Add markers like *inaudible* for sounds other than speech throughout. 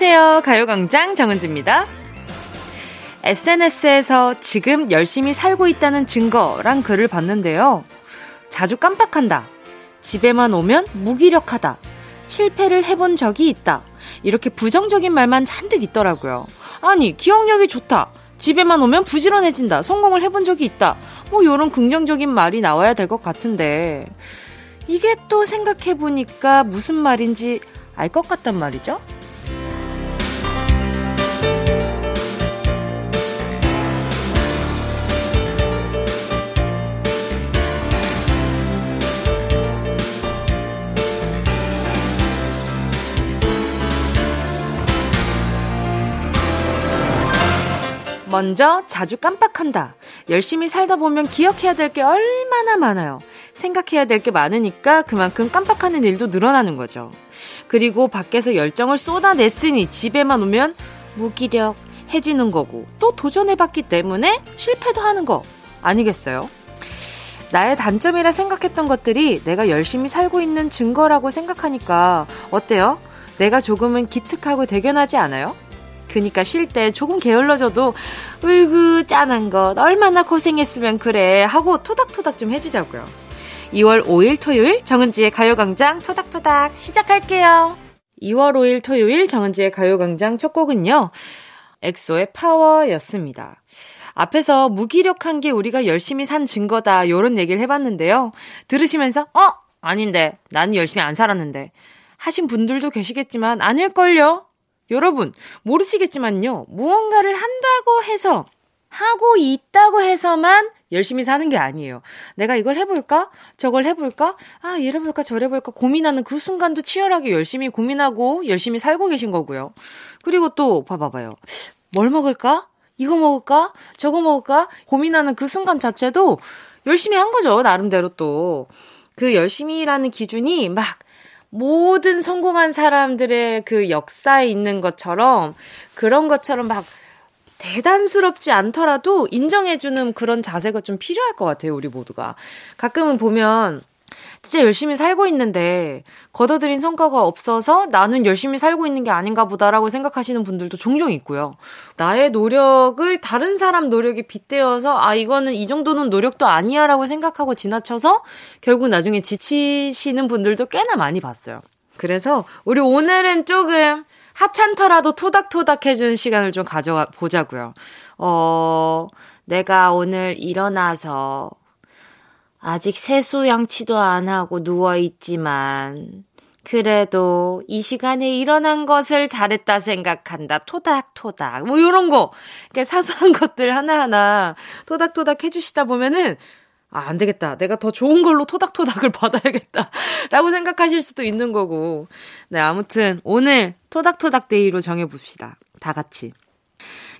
안녕하세요. 가요광장 정은지입니다. SNS에서 지금 열심히 살고 있다는 증거란 글을 봤는데요. 자주 깜빡한다. 집에만 오면 무기력하다. 실패를 해본 적이 있다. 이렇게 부정적인 말만 잔뜩 있더라고요. 아니, 기억력이 좋다. 집에만 오면 부지런해진다. 성공을 해본 적이 있다. 뭐, 요런 긍정적인 말이 나와야 될 것 같은데. 이게 또 생각해보니까 무슨 말인지 알 것 같단 말이죠? 먼저 자주 깜빡한다. 열심히 살다 보면 기억해야 될 게 얼마나 많아요. 생각해야 될 게 많으니까 그만큼 깜빡하는 일도 늘어나는 거죠. 그리고 밖에서 열정을 쏟아냈으니 집에만 오면 무기력 해지는 거고 또 도전해봤기 때문에 실패도 하는 거 아니겠어요? 나의 단점이라 생각했던 것들이 내가 열심히 살고 있는 증거라고 생각하니까 어때요? 내가 조금은 기특하고 대견하지 않아요? 그니까 쉴 때 조금 게을러져도 으이구 짠한 것 얼마나 고생했으면 그래 하고 토닥토닥 좀 해주자고요. 2월 5일 토요일 정은지의 가요광장 토닥토닥 시작할게요. 2월 5일 토요일 정은지의 가요광장 첫 곡은요. 엑소의 파워였습니다. 앞에서 무기력한 게 우리가 열심히 산 증거다 요런 얘기를 해봤는데요. 들으시면서 어? 아닌데 나는 열심히 안 살았는데 하신 분들도 계시겠지만 아닐걸요? 여러분, 모르시겠지만요, 무언가를 한다고 해서, 하고 있다고 해서만 열심히 사는 게 아니에요. 내가 이걸 해볼까? 저걸 해볼까? 아, 이래볼까? 저래볼까? 고민하는 그 순간도 치열하게 열심히 고민하고 열심히 살고 계신 거고요. 그리고 또, 봐봐봐요. 뭘 먹을까? 이거 먹을까? 저거 먹을까? 고민하는 그 순간 자체도 열심히 한 거죠. 나름대로 또. 그 열심히라는 기준이 막 모든 성공한 사람들의 그 역사에 있는 것처럼 그런 것처럼 막 대단스럽지 않더라도 인정해주는 그런 자세가 좀 필요할 것 같아요, 우리 모두가. 가끔은 보면 진짜 열심히 살고 있는데 거둬들인 성과가 없어서 나는 열심히 살고 있는 게 아닌가 보다라고 생각하시는 분들도 종종 있고요. 나의 노력을 다른 사람 노력에 빗대어서 아 이거는 이 정도는 노력도 아니야라고 생각하고 지나쳐서 결국 나중에 지치시는 분들도 꽤나 많이 봤어요. 그래서 우리 오늘은 조금 하찮더라도 토닥토닥 해주는 시간을 좀 가져보자고요. 어, 내가 오늘 일어나서 아직 세수 양치도 안 하고 누워있지만, 그래도 이 시간에 일어난 것을 잘했다 생각한다. 토닥토닥. 뭐, 요런 거. 그러니까 사소한 *laughs* 것들 하나하나 토닥토닥 해주시다 보면은, 아, 안 되겠다. 내가 더 좋은 걸로 토닥토닥을 *laughs* 받아야겠다. 라고 생각하실 수도 있는 거고. 네, 아무튼 오늘 토닥토닥 day로 정해봅시다. 다 같이.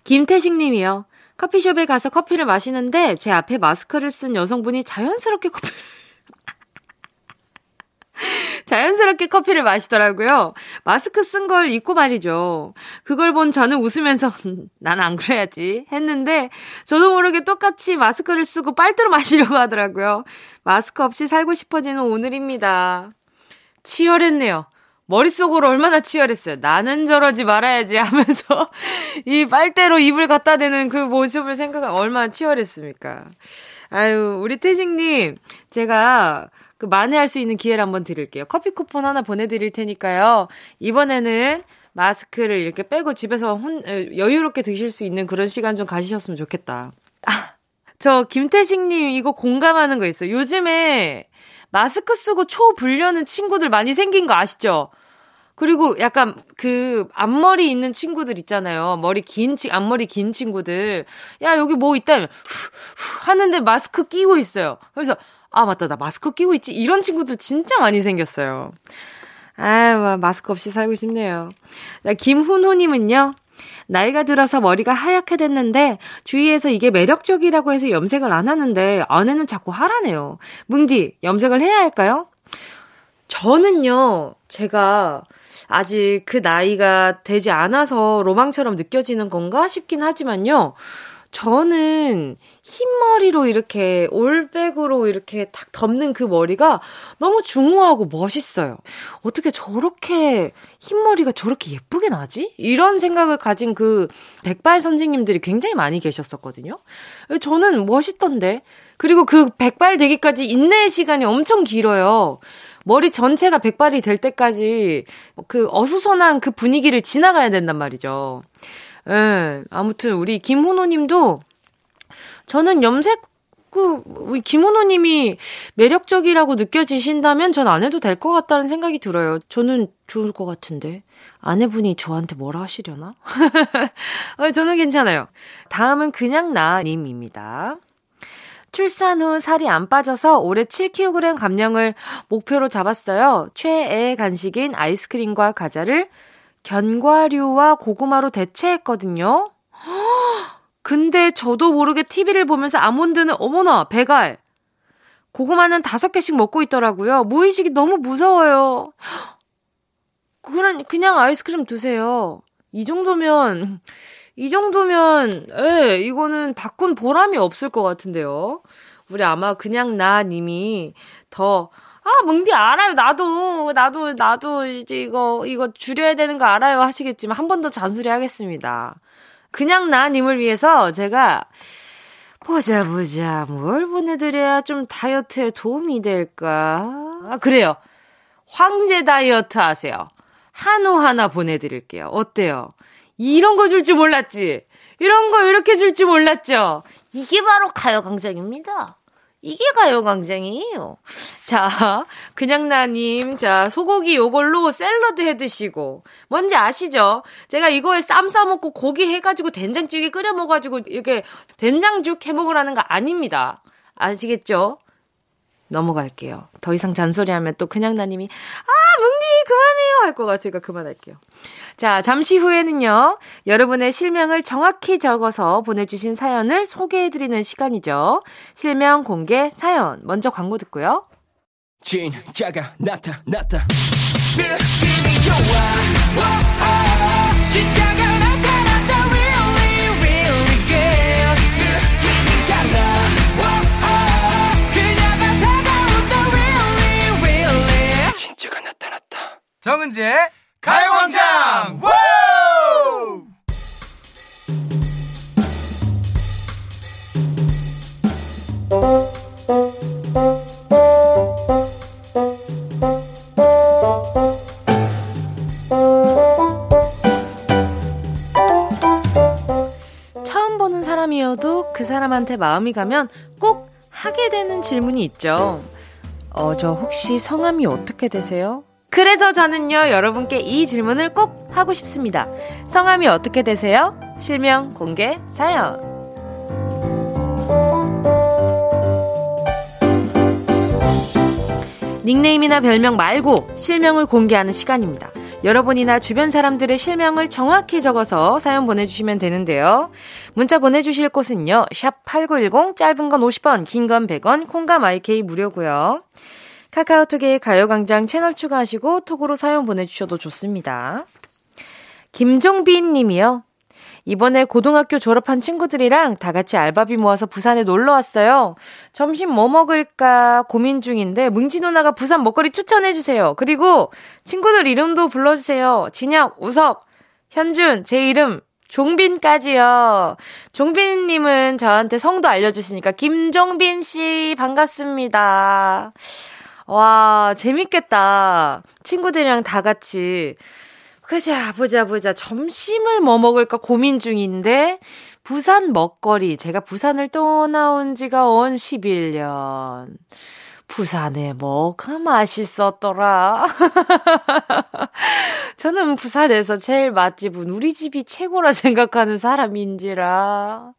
김태식 님이요. 커피숍에 가서 커피를 마시는데 제 앞에 마스크를 쓴 여성분이 자연스럽게 커피를 *laughs* 자연스럽게 커피를 마시더라고요. 마스크 쓴 걸 잊고 말이죠. 그걸 본 저는 웃으면서 *laughs* 난 안 그래야지 했는데 저도 모르게 똑같이 마스크를 쓰고 빨대로 마시려고 하더라고요. 마스크 없이 살고 싶어지는 오늘입니다. 치열했네요. 머릿속으로 얼마나 치열했어요. 나는 저러지 말아야지 하면서 *laughs* 이 빨대로 입을 갖다 대는 그 모습을 생각하면 얼마나 치열했습니까. 아유, 우리 태식님, 제가 그 만회할 수 있는 기회를 한번 드릴게요. 커피 쿠폰 하나 보내드릴 테니까요. 이번에는 마스크를 이렇게 빼고 집에서 혼, 여유롭게 드실 수 있는 그런 시간 좀 가지셨으면 좋겠다. 아, 저 김태식님 이거 공감하는 거 있어요. 요즘에 마스크 쓰고 초 불려는 친구들 많이 생긴 거 아시죠? 그리고 약간 그 앞머리 있는 친구들 있잖아요. 머리 긴, 앞머리 긴 친구들. 야, 여기 뭐 있다며. 후, 후 하는데 마스크 끼고 있어요. 그래서, 아, 맞다. 나 마스크 끼고 있지. 이런 친구들 진짜 많이 생겼어요. 아, 마스크 없이 살고 싶네요. 김훈호님은요. 나이가 들어서 머리가 하얗게 됐는데 주위에서 이게 매력적이라고 해서 염색을 안 하는데 아내는 자꾸 하라네요. 뭉디, 염색을 해야 할까요? 저는요, 제가 아직 그 나이가 되지 않아서 로망처럼 느껴지는 건가 싶긴 하지만요. 저는 흰머리로 이렇게 올백으로 이렇게 탁 덮는 그 머리가 너무 중후하고 멋있어요. 어떻게 저렇게 흰머리가 저렇게 예쁘게 나지? 이런 생각을 가진 그 백발 선생님들이 굉장히 많이 계셨었거든요. 저는 멋있던데. 그리고 그 백발 되기까지 인내의 시간이 엄청 길어요. 머리 전체가 백발이 될 때까지 그 어수선한 그 분위기를 지나가야 된단 말이죠. 예, 아무튼 우리 김훈호 님도 저는 염색 그 우리 김훈호 님이 매력적이라고 느껴지신다면 전 안 해도 될 것 같다는 생각이 들어요. 저는 좋을 것 같은데. 아내분이 저한테 뭐라 하시려나? *laughs* 어, 저는 괜찮아요. 다음은 그냥 나 님입니다. 출산 후 살이 안 빠져서 올해 7kg 감량을 목표로 잡았어요. 최애 간식인 아이스크림과 과자를 견과류와 고구마로 대체했거든요. *gasps* 근데 저도 모르게 TV를 보면서 아몬드는 어머나 배갈 고구마는 다섯 개씩 먹고 있더라고요. 무의식이 너무 무서워요. *gasps* 그냥 아이스크림 드세요. 이 정도면 이 정도면 예, 이거는 바꾼 보람이 없을 것 같은데요. 우리 아마 그냥 나 님이 더 아, 뭉디 알아요. 나도, 나도, 나도 이제 이거, 이거 줄여야 되는 거 알아요. 하시겠지만 한 번 더 잔소리 하겠습니다. 그냥 나 님을 위해서 제가 보자, 보자. 뭘 보내드려야 좀 다이어트에 도움이 될까? 아, 그래요. 황제 다이어트 하세요. 한우 하나 보내드릴게요. 어때요? 이런 거 줄 줄 몰랐지? 이런 거 이렇게 줄 줄 몰랐죠? 이게 바로 가요광장입니다. 이게 가요광장이에요. 자, 그냥나님, 자, 소고기 요걸로 샐러드 해 드시고. 뭔지 아시죠? 제가 이거에 쌈 싸먹고 고기 해가지고 된장찌개 끓여 먹어가지고 이렇게 된장죽 해 먹으라는 거 아닙니다. 아시겠죠? 넘어갈게요. 더 이상 잔소리하면 또 그냥 나님이, 아, 뭉니, 그만해요! 할 것 같으니까 그만할게요. 자, 잠시 후에는요, 여러분의 실명을 정확히 적어서 보내주신 사연을 소개해드리는 시간이죠. 실명 공개 사연. 먼저 광고 듣고요. 진짜가 나타났다. 느낌이 좋아. 오, 오, 진짜 정은지의 가요광장 처음 보는 사람이어도 그 사람한테 마음이 가면 꼭 하게 되는 질문이 있죠. 어, 저 혹시 성함이 어떻게 되세요? 그래서 저는요, 여러분께 이 질문을 꼭 하고 싶습니다. 성함이 어떻게 되세요? 실명, 공개, 사연. 닉네임이나 별명 말고 실명을 공개하는 시간입니다. 여러분이나 주변 사람들의 실명을 정확히 적어서 사연 보내주시면 되는데요. 문자 보내주실 곳은요. 샵 8910 짧은 건 50원, 긴 건 100원, 콩감 IK 무료고요. 카카오톡에 가요광장 채널 추가하시고 톡으로 사연 보내주셔도 좋습니다. 김종빈 님이요. 이번에 고등학교 졸업한 친구들이랑 다 같이 알바비 모아서 부산에 놀러 왔어요. 점심 뭐 먹을까 고민 중인데 뭉지 누나가 부산 먹거리 추천해 주세요. 그리고 친구들 이름도 불러 주세요. 진혁, 우석, 현준, 제 이름 종빈까지요. 종빈님은 저한테 성도 알려주시니까 김종빈 씨 반갑습니다. 와, 재밌겠다. 친구들이랑 다 같이. 그자, 보자, 보자. 점심을 뭐 먹을까 고민 중인데, 부산 먹거리. 제가 부산을 떠나온 지가 온 11년. 부산에 뭐가 맛있었더라. *laughs* 저는 부산에서 제일 맛집은 우리 집이 최고라 생각하는 사람인지라.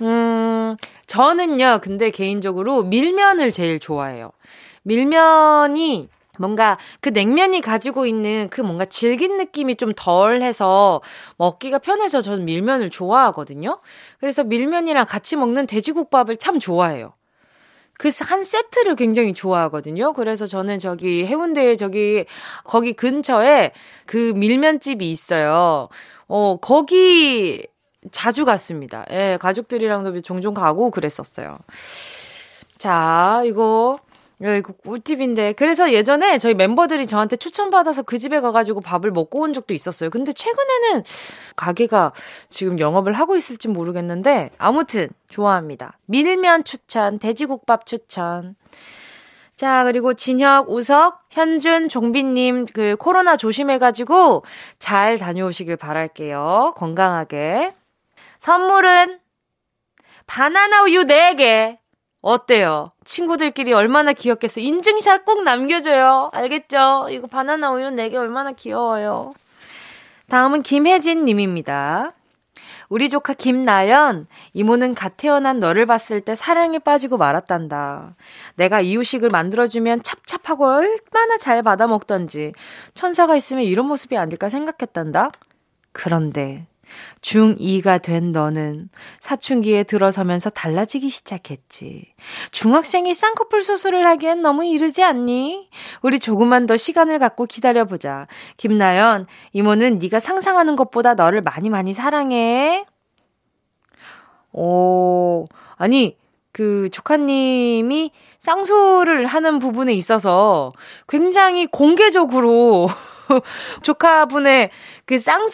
음, 저는요, 근데 개인적으로 밀면을 제일 좋아해요. 밀면이 뭔가 그 냉면이 가지고 있는 그 뭔가 질긴 느낌이 좀 덜해서 먹기가 편해서 저는 밀면을 좋아하거든요. 그래서 밀면이랑 같이 먹는 돼지국밥을 참 좋아해요. 그 한 세트를 굉장히 좋아하거든요. 그래서 저는 저기 해운대에 저기 거기 근처에 그 밀면집이 있어요. 어, 거기 자주 갔습니다. 예, 가족들이랑도 종종 가고 그랬었어요. 자, 이거 야, 이거 꿀팁인데. 그래서 예전에 저희 멤버들이 저한테 추천받아서 그 집에 가가지고 밥을 먹고 온 적도 있었어요. 근데 최근에는 가게가 지금 영업을 하고 있을지 모르겠는데, 아무튼 좋아합니다. 밀면 추천, 돼지국밥 추천. 자, 그리고 진혁, 우석, 현준, 종빈님, 그 코로나 조심해가지고 잘 다녀오시길 바랄게요. 건강하게. 선물은 바나나 우유 4개. 어때요? 친구들끼리 얼마나 귀엽겠어. 인증샷 꼭 남겨줘요. 알겠죠? 이거 바나나 우유 4개 얼마나 귀여워요. 다음은 김혜진 님입니다. 우리 조카 김나연, 이모는 갓 태어난 너를 봤을 때 사랑에 빠지고 말았단다. 내가 이유식을 만들어주면 찹찹하고 얼마나 잘 받아먹던지. 천사가 있으면 이런 모습이 아닐까 생각했단다. 그런데 중2가 된 너는 사춘기에 들어서면서 달라지기 시작했지. 중학생이 쌍꺼풀 수술을 하기엔 너무 이르지 않니? 우리 조금만 더 시간을 갖고 기다려보자. 김나연, 이모는 네가 상상하는 것보다 너를 많이 많이 사랑해. 오, 아니, 그 조카님이 쌍수를 하는 부분에 있어서 굉장히 공개적으로 *laughs* *laughs* 조카분의 그 쌍수를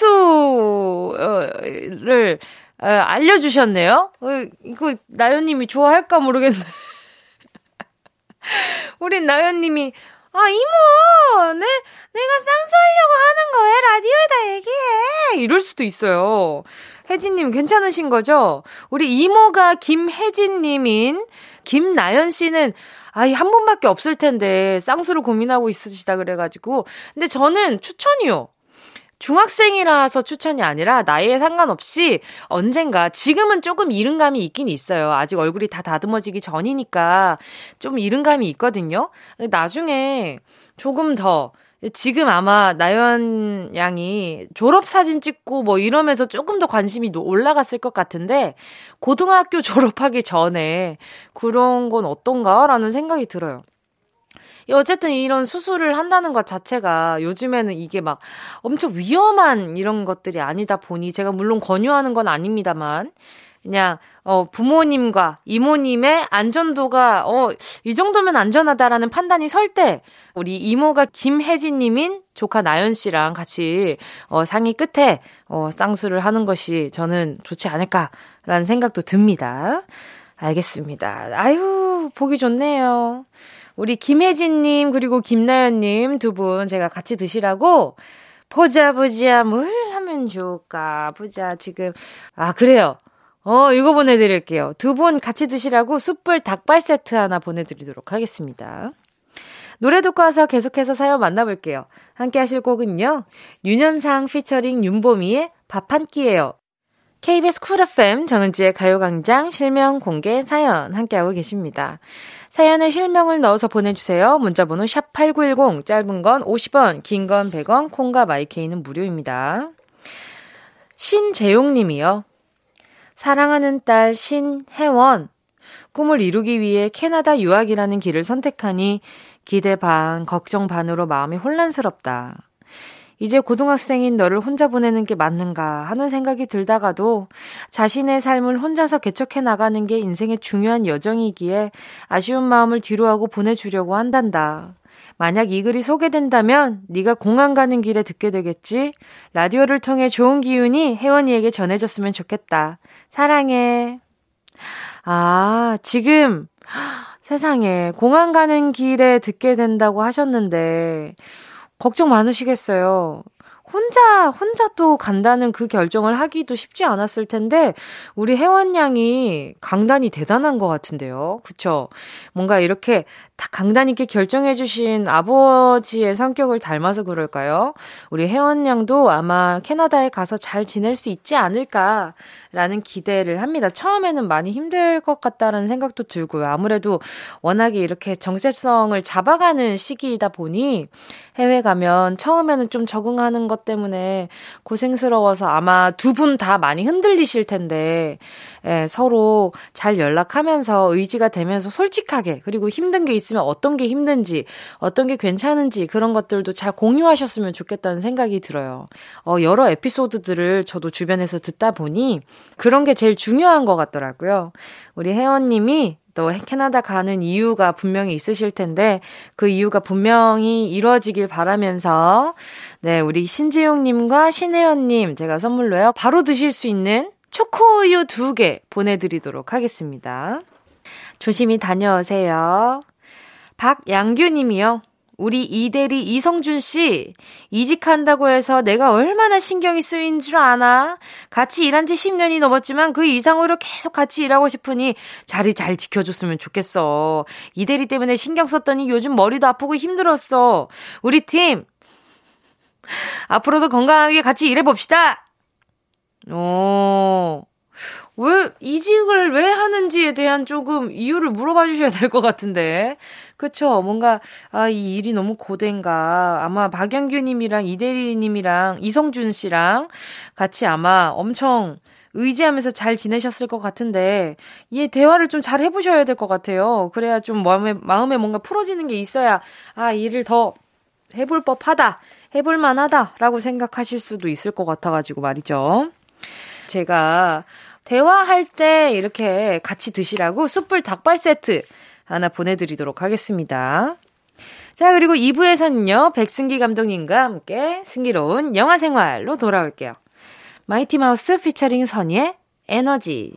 어, 알려주셨네요. 어, 이거 나연님이 좋아할까 모르겠네. *laughs* 우리 나연님이 아 이모, 내 내가 쌍수하려고 하는 거 왜 라디오에다 얘기해? 이럴 수도 있어요. 혜진님 괜찮으신 거죠? 우리 이모가 김혜진님인 김나연 씨는 아이 한 분밖에 없을 텐데 쌍수를 고민하고 있으시다 그래가지고 근데 저는 추천이요. 중학생이라서 추천이 아니라 나이에 상관없이 언젠가 지금은 조금 이른감이 있긴 있어요. 아직 얼굴이 다 다듬어지기 전이니까 좀 이른감이 있거든요. 나중에 조금 더 지금 아마 나연 양이 졸업 사진 찍고 뭐 이러면서 조금 더 관심이 올라갔을 것 같은데, 고등학교 *laughs* 졸업하기 전에 그런 건 어떤가라는 생각이 들어요. 어쨌든 이런 수술을 한다는 것 자체가 요즘에는 이게 막 엄청 위험한 이런 것들이 아니다 보니 제가 물론 권유하는 건 아닙니다만 그냥 어 부모님과 이모님의 안전도가 어 이 정도면 안전하다라는 판단이 설 때 우리 이모가 김혜진 님인 조카 나연 씨랑 같이 어 상의 끝에 어 쌍수를 하는 것이 저는 좋지 않을까라는 생각도 듭니다. 알겠습니다. 아유, 보기 좋네요. 우리 김혜진 님, 그리고 김나연 님 두 분 제가 같이 드시라고 보자, 보자, 뭘 하면 좋을까? 보자, 지금. 아, 그래요. 어, 이거 보내드릴게요. 두 분 같이 드시라고 숯불 닭발 세트 하나 보내드리도록 하겠습니다. 노래 듣고 와서 계속해서 사연 만나볼게요. 함께 하실 곡은요. 윤현상 피처링 윤보미의 밥 한 끼예요. KBS 쿨 FM 정은지의 가요광장 실명 공개 사연 함께하고 계십니다. 사연에 실명을 넣어서 보내주세요. 문자번호 샵8910, 짧은 건 50원, 긴 건 100원, 콩과 마이케이는 무료입니다. 신재용 님이요. 사랑하는 딸 신혜원. 꿈을 이루기 위해 캐나다 유학이라는 길을 선택하니 기대 반, 걱정 반으로 마음이 혼란스럽다. 이제 고등학생인 너를 혼자 보내는 게 맞는가 하는 생각이 들다가도 자신의 삶을 혼자서 개척해 나가는 게 인생의 중요한 여정이기에 아쉬운 마음을 뒤로하고 보내주려고 한단다. 만약 이 글이 소개된다면 네가 공항 가는 길에 듣게 되겠지. 라디오를 통해 좋은 기운이 혜원이에게 전해졌으면 좋겠다. 사랑해. 아, 지금 세상에 공항 가는 길에 듣게 된다고 하셨는데 걱정 많으시겠어요. 혼자, 혼자 또 간다는 그 결정을 하기도 쉽지 않았을 텐데, 우리 혜원 양이 강단이 대단한 것 같은데요. 그쵸? 뭔가 이렇게 다 강단 있게 결정해 주신 아버지의 성격을 닮아서 그럴까요? 우리 혜원 양도 아마 캐나다에 가서 잘 지낼 수 있지 않을까 라는 기대를 합니다. 처음에는 많이 힘들 것 같다는 생각도 들고요. 아무래도 워낙에 이렇게 정체성을 잡아가는 시기이다 보니 해외 가면 처음에는 좀 적응하는 것것 때문에 고생스러워서 아마 두 분 다 많이 흔들리실 텐데, 예, 서로 잘 연락하면서 의지가 되면서 솔직하게, 그리고 힘든 게 있으면 어떤 게 힘든지, 어떤 게 괜찮은지 그런 것들도 잘 공유하셨으면 좋겠다는 생각이 들어요. 어, 여러 에피소드들을 저도 주변에서 듣다 보니 그런 게 제일 중요한 것 같더라고요. 우리 혜원님이 또 캐나다 가는 이유가 분명히 있으실 텐데 그 이유가 분명히 이루어지길 바라면서 네, 우리 신지용님과 신혜연님 제가 선물로요. 바로 드실 수 있는 초코우유 두 개 보내드리도록 하겠습니다. 조심히 다녀오세요. 박양규님이요. 우리 이대리 이성준 씨, 이직한다고 해서 내가 얼마나 신경이 쓰인 줄 아나? 같이 일한 지 10년이 넘었지만 그 이상으로 계속 같이 일하고 싶으니 자리 잘 지켜줬으면 좋겠어. 이대리 때문에 신경 썼더니 요즘 머리도 아프고 힘들었어. 우리 팀, 앞으로도 건강하게 같이 일해 봅시다! 오, 왜, 이직을 왜 하는지에 대한 조금 이유를 물어봐 주셔야 될 것 같은데. 그쵸. 뭔가, 아, 이 일이 너무 고된가. 아마 박영규 님이랑 이대리 님이랑 이성준 씨랑 같이 아마 엄청 의지하면서 잘 지내셨을 것 같은데, 이 대화를 좀 잘 해보셔야 될 것 같아요. 그래야 좀 마음에, 마음에 뭔가 풀어지는 게 있어야, 아, 일을 더 해볼 법 하다. 해볼 만 하다. 라고 생각하실 수도 있을 것 같아가지고 말이죠. 제가 대화할 때 이렇게 같이 드시라고 숯불 닭발 세트 하나 보내드리도록 하겠습니다. 자, 그리고 2부에서는요, 백승기 감독님과 함께 승기로운 영화 생활로 돌아올게요. 마이티 마우스 피처링 선의 에너지.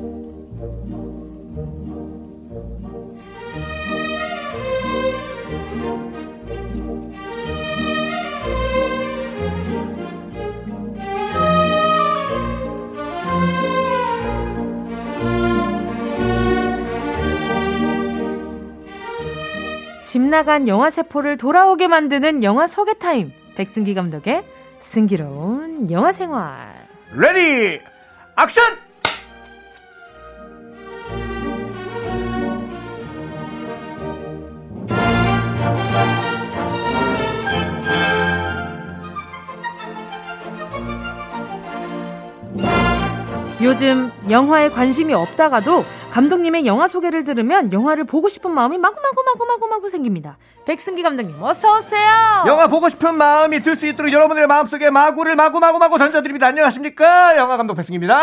나간 영화 세포를 돌아오게 만드는 영화 소개 타임. 백승기 감독의 승기로운 영화 생활. Ready action! 요즘 영화에 관심이 없다가도 감독님의 영화 소개를 들으면 영화를 보고 싶은 마음이 마구마구마구마구마구 생깁니다. 백승기 감독님 어서 오세요. 영화 보고 싶은 마음이 들 수 있도록 여러분들의 마음속에 마구를 마구마구마구 던져드립니다. 안녕하십니까? 영화 감독 백승입니다.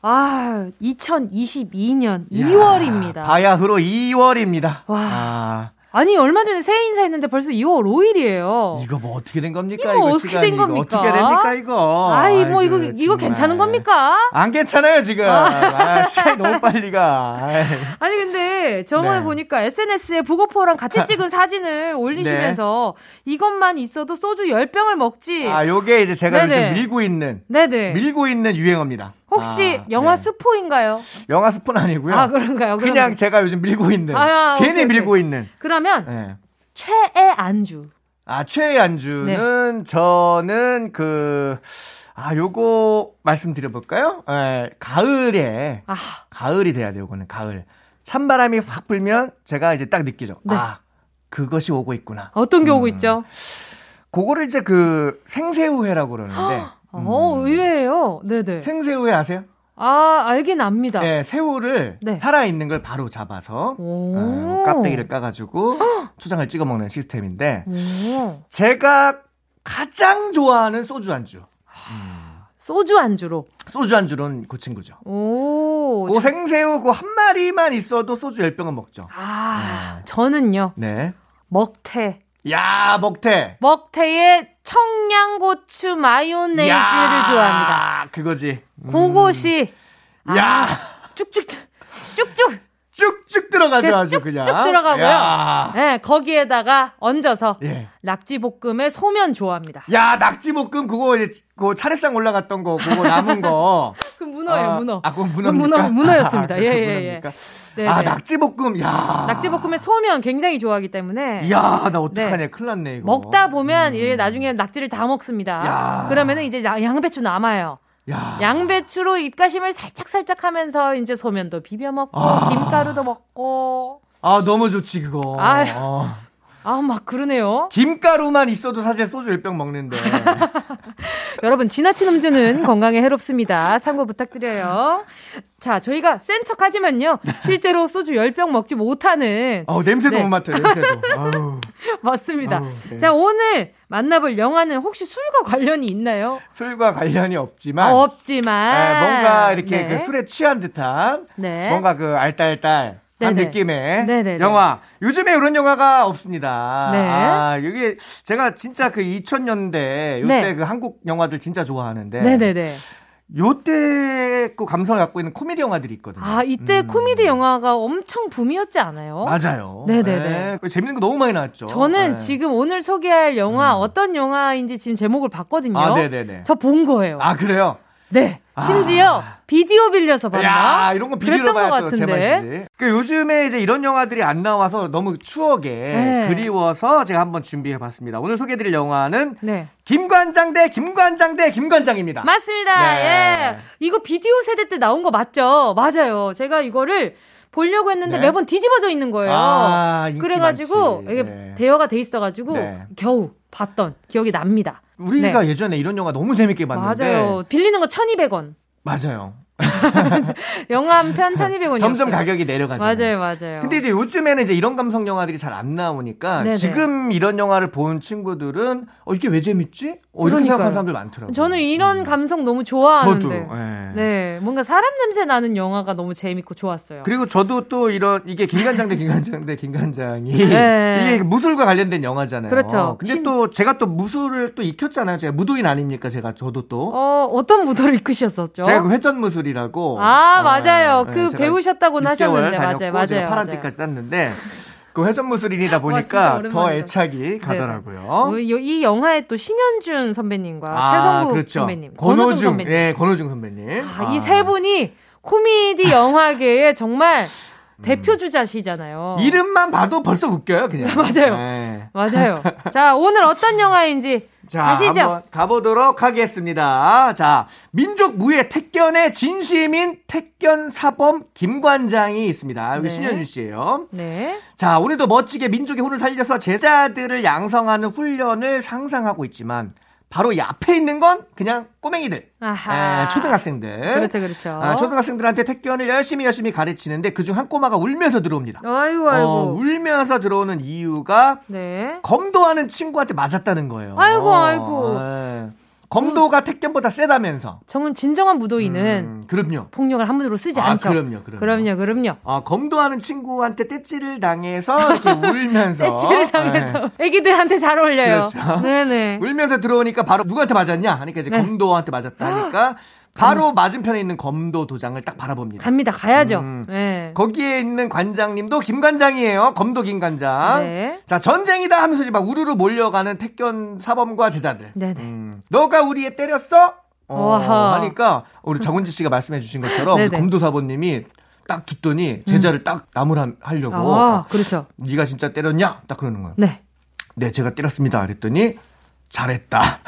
아, 2022년 2월입니다. 바야흐로 2월입니다. 와. 아, 아니 얼마 전에 새해 인사했는데 벌써 2월 5일이에요. 이거 뭐 어떻게 된 겁니까? 이거 이거 어떻게 시간이 된 이거 겁니까? 어떻게 됩니까 이거? 아이 뭐 이거 아이고, 이거 정말. 괜찮은 겁니까? 안 괜찮아요 지금. 아, 시간이 너무 빨리 가. 아이. 아니 근데 저번에 네. 보니까 SNS에 부고포랑 같이 찍은 사진을 올리시면서 이것만 있어도 소주 10병을 먹지. 아, 요게 이제 제가 네네. 요즘 밀고 있는 네네. 밀고 있는 유행어입니다. 혹시 아, 영화 네. 스포인가요? 영화 스폰 아니고요. 아 그런가요? 그냥 그러면- 제가 요즘 밀고 있는 아, 괜히 오케이, 밀고 오케이. 있는. 그러면 네. 최애 안주. 아 최애 안주는 저는 그 아, 요거 말씀드려볼까요? 예, 가을에, 아 가을이 돼야 돼요, 요거는 가을. 찬바람이 확 불면 제가 이제 딱 느끼죠. 네. 아, 그것이 오고 있구나. 어떤 게 오고 음. 있죠? 그거를 이제 그 생새우회라고 그러는데. 어 의외예요. 네네. 생새우회 아세요? 아 알긴 압니다. 네, 새우를 네. 살아있는 걸 바로 잡아서 오. 어, 깍대기를 까가지고 *gasps* 초장을 찍어 먹는 시스템인데 오. 제가 가장 좋아하는 소주 안주. 소주 안주로. 소주 안주로는 그 친구죠. 오. 그 생새우 그 한 마리만 있어도 소주 10병은 먹죠. 아 저는요 네. 먹태. 야, 먹태. 먹태의 청양고추 마요네즈를 야, 좋아합니다. 그거지. 음. 그것이 야, 쭉쭉 쭉쭉 쭉쭉 들어가죠, 아주 쭉쭉 그냥. 들어가고요. 야, 네, 거기에다가 얹어서 예. 낙지볶음에 소면 좋아합니다. 야 낙지볶음 그거 이제 그 차례상 올라갔던 거 그거 남은 거. *laughs* 그 문어예요, 아, 문어. 아, 그건 그건 문어입니까? 문어, 문어였습니다. *laughs* 아, 예, 그건 예, 예. 문어입니까? 네, 아 네. 낙지볶음, 야. 낙지볶음에 소면 굉장히 좋아하기 때문에 이야, 나 어떡하냐. 네. 큰일 났네, 이거. 먹다 보면 이제 나중에 낙지를 다 먹습니다. 음. 야. 그러면은 이제 야- 양배추 남아요. 야. 양배추로 입가심을 살짝 살짝 하면서 이제 소면도 비벼 먹고 아. 김가루도 먹고 아, 너무 좋지, 그거. 어. 아 막 그러네요. 김가루만 있어도 사실 소주 10병 먹는데. *laughs* 여러분 지나친 음주는 건강에 해롭습니다. 참고 부탁드려요. 자 저희가 센 척 하지만요. 실제로 소주 10병 먹지 못하는 어, 냄새도 네. 못 맡아요, 냄새도. 아유, *laughs* 맞습니다. 아우, 네. 자 오늘 만나볼 영화는 혹시 술과 관련이 있나요? 술과 관련이 없지만. 아, 없지만 예, 뭔가 이렇게 네. 그 술에 취한 듯한. 네. 뭔가 그 알딸딸. 한. 느낌의 네네네. 영화. 요즘에 이런 영화가 없습니다. 네. 아, 여기 제가 진짜 그 2000년대 요때 네. 그 한국 영화들 진짜 좋아하는데 네네네. 요때 그 감성을 갖고 있는 코미디 영화들이 있거든요. 아 이때 음. 코미디 영화가 엄청 붐이었지 않아요? 맞아요. 네네네. 그 재밌는 거 너무 많이 나왔죠. 저는 네. 지금 오늘 소개할 영화 어떤 영화인지 지금 제목을 봤거든요. 아, 네네네. 저 본 거예요. 아, 그래요? 네. 심지어 비디오 빌려서 봤나? 야, 이런 거 비디오로 봐야 또 같은데. 제맛이지. 그 요즘에 이제 이런 영화들이 안 나와서 너무 추억에 네. 그리워서 제가 한번 준비해 봤습니다. 오늘 소개해 드릴 영화는 네. 김관장 대 김관장 대 김관장입니다. 맞습니다. 네. 예. 이거 비디오 세대 때 나온 거 맞죠? 맞아요. 제가 이거를 보려고 했는데 네. 매번 뒤집어져 있는 거예요. 아, 그래가지고 많지. 이게 네. 대여가 돼 있어가지고 네. 겨우 봤던 기억이 납니다. 우리가 네. 예전에 이런 영화 너무 재밌게 봤는데 맞아요. 빌리는 거 1,200원. 맞아요. *laughs* 영화 한 편 1,200원이요. 점점 가격이 내려가죠. 맞아요, 맞아요. 근데 이제 요즘에는 이제 이런 감성 영화들이 잘 안 나오니까 네네. 지금 이런 영화를 본 친구들은 어 이게 왜 재밌지? 어 이렇게 그러니까요. 생각하는 사람들 많더라고요. 저는 이런 음. 감성 너무 저도 좋아하는데. 예. 네, 뭔가 사람 냄새 나는 영화가 너무 재밌고 좋았어요. 그리고 저도 또 이런 이게 김관장 대 *laughs* 김관장 대 김관장이 네. 이게 무술과 관련된 영화잖아요. 그렇죠. 근데 신- 또 제가 또 무술을 또 익혔잖아요. 제가 무도인 아닙니까? 제가 저도 또 어, 어떤 무도를 *laughs* 이끄셨었죠? 제가 그 회전 무술이 라고 아, 어, 맞아요. 네, 그 배우셨다고는 6개월 하셨는데, 맞아요, 맞아요, 파란띠까지 땄는데 그 회전 무술인이다 진짜 보니까 더 오랜만이다. 애착이 가더라고요. 어, 이, 이 영화에 또 신현준 선배님과 아, 최성국 그렇죠. 선배님, 권호중, 선배님. 예, 권호중 선배님. 아, 이세 분이 코미디 영화계에 정말 대표 주자시잖아요. 이름만 봐도 벌써 웃겨요, 그냥. *laughs* 맞아요. 네. 맞아요. 자, 오늘 어떤 영화인지 *laughs* 자, 가시죠. 한번 가보도록 하겠습니다. 자, 민족 무예 택견의 진심인 택견 사범 김관장이 있습니다. 여기 네. 신현주 씨예요. 네. 자, 오늘도 멋지게 민족의 혼을 살려서 제자들을 양성하는 훈련을 상상하고 있지만 바로 이 앞에 있는 건 그냥 꼬맹이들, 아하. 에, 초등학생들. 그렇죠, 그렇죠. 아, 초등학생들한테 택견을 열심히 열심히 가르치는데 그중 한 꼬마가 울면서 들어옵니다. 아이고, 아이고. 어, 울면서 들어오는 이유가 네. 검도하는 친구한테 맞았다는 거예요. 아이고, 아이고. 예. 검도가 택견보다 세다면서. 정은 진정한 무도인은 음, 그럼요. 폭력을 함부로 쓰지 아, 않죠. 그럼요, 그럼요. 그럼요, 그럼요. 아, 검도하는 친구한테 떼찌를 당해서 이렇게 *laughs* 울면서. 떼찌를 당해도 애기들한테 잘 어울려요. 어? 그렇죠. 네네. 울면서 들어오니까 바로 누구한테 맞았냐? 하니까 이제 네. 검도한테 맞았다 하니까 바로 맞은편에 있는 검도 도장을 딱 바라봅니다. 갑니다. 가야죠. 음. 네. 거기에 있는 관장님도 김관장이에요. 검도 김관장. 네. 자, 전쟁이다 하면서 이제 막 우르르 몰려가는 택견 사범과 제자들. 네네. 음, 너가 우리 애 때렸어? 어. 하니까 우리 정은지 씨가 말씀해 주신 것처럼 네네. 음. 검도 사범님이 딱 듣더니 제자를 딱 나무를 하려고 아, 그렇죠. 네가 진짜 때렸냐? 딱 그러는 거예요. 네. 네, 제가 때렸습니다. 그랬더니 잘했다. *laughs*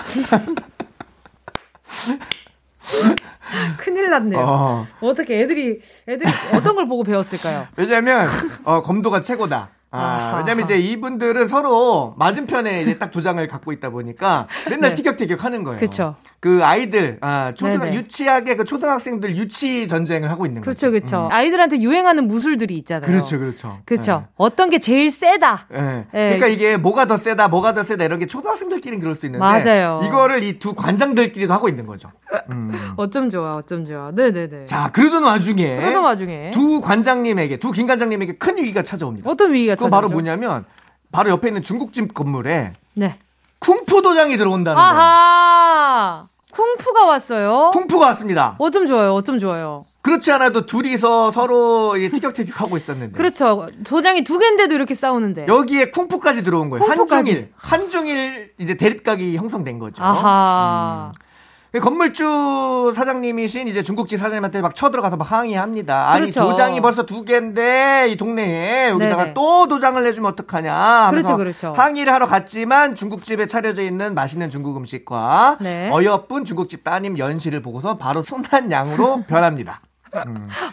*laughs* 큰일 났네요. 어. 어. 떻게 애들이 애들이 어떤 걸 보고 배웠을까요? 왜냐면 어, 검도가 최고다. 아. 왜냐면 이제 이분들은 서로 맞은편에 이제 딱 도장을 갖고 있다 보니까 맨날 네. 티격태격 하는 거예요. 그쵸. 그 아이들, 아, 초등, 네네. 유치하게 그 초등학생들 유치 전쟁을 하고 있는 그렇죠, 거죠. 그렇죠. 아이들한테 유행하는 무술들이 있잖아요. 그렇죠, 그렇죠. 그렇죠. 어떤 게 제일 세다. 예. 예. 예. 그러니까 이게 뭐가 더 세다, 뭐가 더 세다 이런 게 초등학생들끼리는 그럴 수 있는데 맞아요. 이거를 이 두 관장들끼리도 하고 있는 거죠. 음. *laughs* 어쩜 좋아, 어쩜 좋아. 네네네. 자, 그러던 와중에 그러던 와중에 두 관장님에게, 두 김 관장님에게 큰 위기가 찾아옵니다. 어떤 위기가 그건? 바로 뭐냐면 바로 옆에 있는 중국집 건물에 네. 쿵푸 도장이 들어온다는 거예요. 아하. 쿵푸가 왔어요. 쿵푸가 왔습니다. 어쩜 좋아요, 어쩜 좋아요. 그렇지 않아도 둘이서 서로 이 티격태격하고 있었는데. 그렇죠. 도장이 두 개인데도 이렇게 싸우는데. 여기에 쿵푸까지 들어온 거예요. 쿵푸까지. 한중일, 한중일 이제 대립각이 형성된 거죠. 아하. 음. 건물주 사장님이신 이제 중국집 사장님한테 막 쳐들어가서 막 항의합니다. 아니 그렇죠. 도장이 벌써 두 개인데 이 동네에 여기다가 네네. 또 도장을 내주면 어떡하냐 그렇죠, 그렇죠. 항의를 하러 갔지만 중국집에 차려져 있는 맛있는 중국 음식과 네. 어여쁜 중국집 따님 연시를 보고서 바로 순한 양으로 *laughs* 변합니다.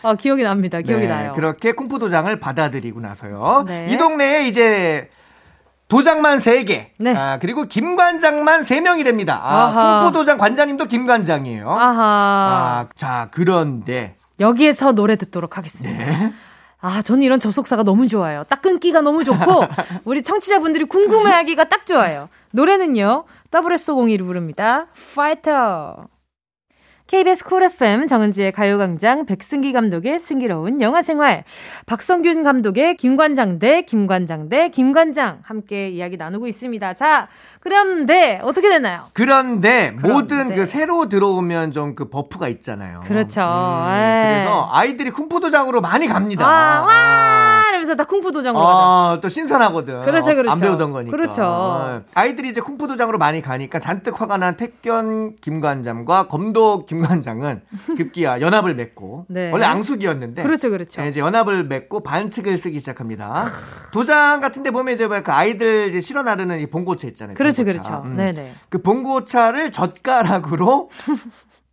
아, 기억이 납니다. 기억이 네, 나요. 그렇게 쿵푸 도장을 받아들이고 나서요. 네. 이 동네에 이제 도장만 3개. 네. 아, 그리고 김관장만 3명이 됩니다. 아, 아하. 쿵푸 도장 관장님도 김관장이에요. 아하. 아, 자, 그런데 여기에서 노래 듣도록 하겠습니다. 네. 아, 저는 이런 접속사가 너무 좋아요. 딱 끊기가 너무 좋고, *laughs* 우리 청취자분들이 궁금해하기가 딱 좋아요. 노래는요, WS501이 부릅니다. 파이터. KBS 쿨 FM 정은지의 가요광장 백승기 감독의 승기로운 영화생활 박성균 감독의 김관장 대 김관장 대 김관장 함께 이야기 나누고 있습니다. 자, 그런데 어떻게 되나요? 그런데 모든 그런데. 그 새로 들어오면 좀 그 buff가 있잖아요. 그렇죠. 음, 에. 그래서 아이들이 쿵푸 도장으로 많이 갑니다. 와, 와! 이러면서 다 쿵푸 도장으로. 아, 또 신선하거든. 그렇죠, 그렇죠. 안 배우던 거니까. 그렇죠. 어, 아이들이 이제 쿵푸 도장으로 많이 가니까 잔뜩 화가 난 택견 김관장과 검도 김관장은 급기야 연합을 맺고 *laughs* 네. 원래 앙숙이었는데 그렇죠, 그렇죠. 네, 이제 연합을 맺고 반칙을 쓰기 시작합니다. 도장 같은데 보면 이제 뭐그 아이들 이제 실어 나르는 이 봉고차 있잖아요. 그렇죠, 봉고차. 그렇죠. 음. 네네. 그 봉고차를 젓가락으로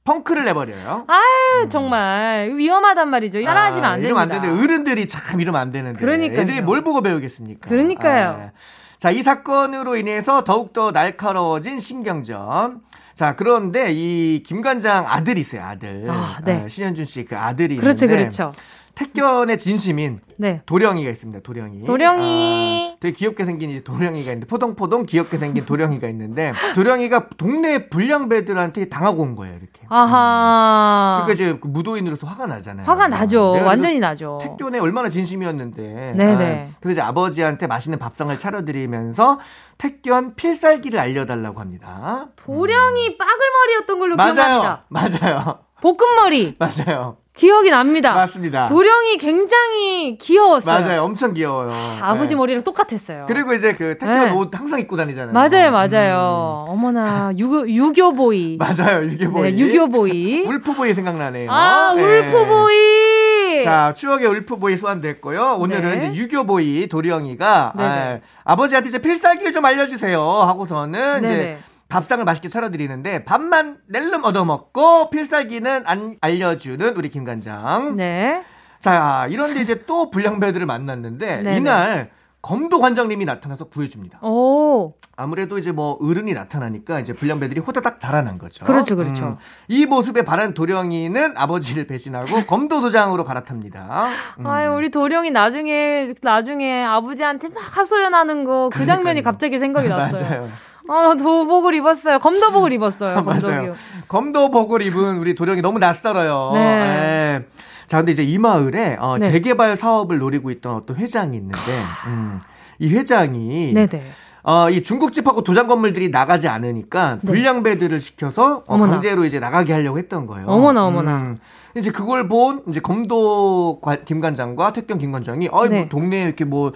펑크를 내버려요. 아유, 정말. 위험하단 말이죠. 따라하시면 안 아, 이러면 됩니다. 안 되는데 어른들이 참 이러면 안 되는데. 그러니까요. 애들이 뭘 보고 배우겠습니까? 그러니까요. 아, 자, 이 사건으로 인해서 더욱더 날카로워진 신경전. 자, 그런데 이 김관장 아들이 있어요, 아들. 아, 네. 아, 신현준 씨 그 아들이 그렇죠, 있는데 그렇죠. 택견의 진심인 네. 도령이가 있습니다. 도령이. 도령이. 아, 되게 귀엽게 생긴 이제 도령이가 있는데 포동포동 귀엽게 생긴 도령이가 있는데 도령이가 동네 불량배들한테 당하고 온 거예요, 이렇게. 아하. 그러니까 이제 그 무도인으로서 화가 나잖아요. 화가 나죠. 완전히 나죠. 택견에 얼마나 진심이었는데. 네네. 아, 그래서 이제 아버지한테 맛있는 밥상을 차려드리면서 택견 필살기를 알려달라고 합니다. 도령이 빠글머리였던 걸로 맞아요. 기억합니다. 맞아요. 볶음머리. *laughs* 맞아요. 기억이 납니다. 맞습니다. 도령이 굉장히 귀여웠어요. 맞아요. 엄청 귀여워요. 아버지 네. 머리랑 똑같았어요. 그리고 이제 그 택견 네. 옷 항상 입고 다니잖아요. 맞아요, 맞아요. 어머나, *laughs* 유교, 유교보이. 음. 맞아요. 유교보이. 네, 유교보이. *laughs* 울프보이 생각나네요. 아, 네. 울프보이! 자, 추억의 울프보이 소환됐고요. 오늘은 네. 이제 유교보이 도리영이가 네네. 아, 버지한테 이제 필살기를 좀 알려주세요 하고서는. 이제 밥상을 맛있게 차려드리는데 밥만 낼름 얻어먹고 필살기는 안 알려주는 우리 김관장. 네. 자, 이런데 이제 또 불량배들을 만났는데 *laughs* 네네. 이날 검도 관장님이 나타나서 구해줍니다. 오. 아무래도 이제 뭐 어른이 나타나니까 이제 불량배들이 호다닥 달아난 거죠. 음. 그렇죠, 그렇죠. 이 모습에 반한 도령이는 아버지를 배신하고 *laughs* 검도 도장으로 갈아탑니다. 음. 아유, 우리 도령이 나중에, 나중에 아버지한테 막 합소연하는 거, 그 장면이 갑자기 생각이 *laughs* 났어요. 맞아요. 아, 도복을 입었어요. 검도복을 입었어요. *laughs* 맞아요. 검도복을 입은 우리 도령이 너무 낯설어요. 네. 예. 자, 근데 이제 이 마을에 어, 네. 재개발 사업을 노리고 있던 어떤 회장이 있는데, 음, 이 회장이 네네. 어, 이 중국집하고 도장 건물들이 나가지 않으니까 네. 불량배들을 시켜서 어, 어머나. 강제로 이제 나가게 하려고 했던 거예요. 어머나, 어머나. 음. 이제 그걸 본 이제 검도 관- 김관장과 택견 김관장이 어이 네. 뭐 동네에 이렇게 뭐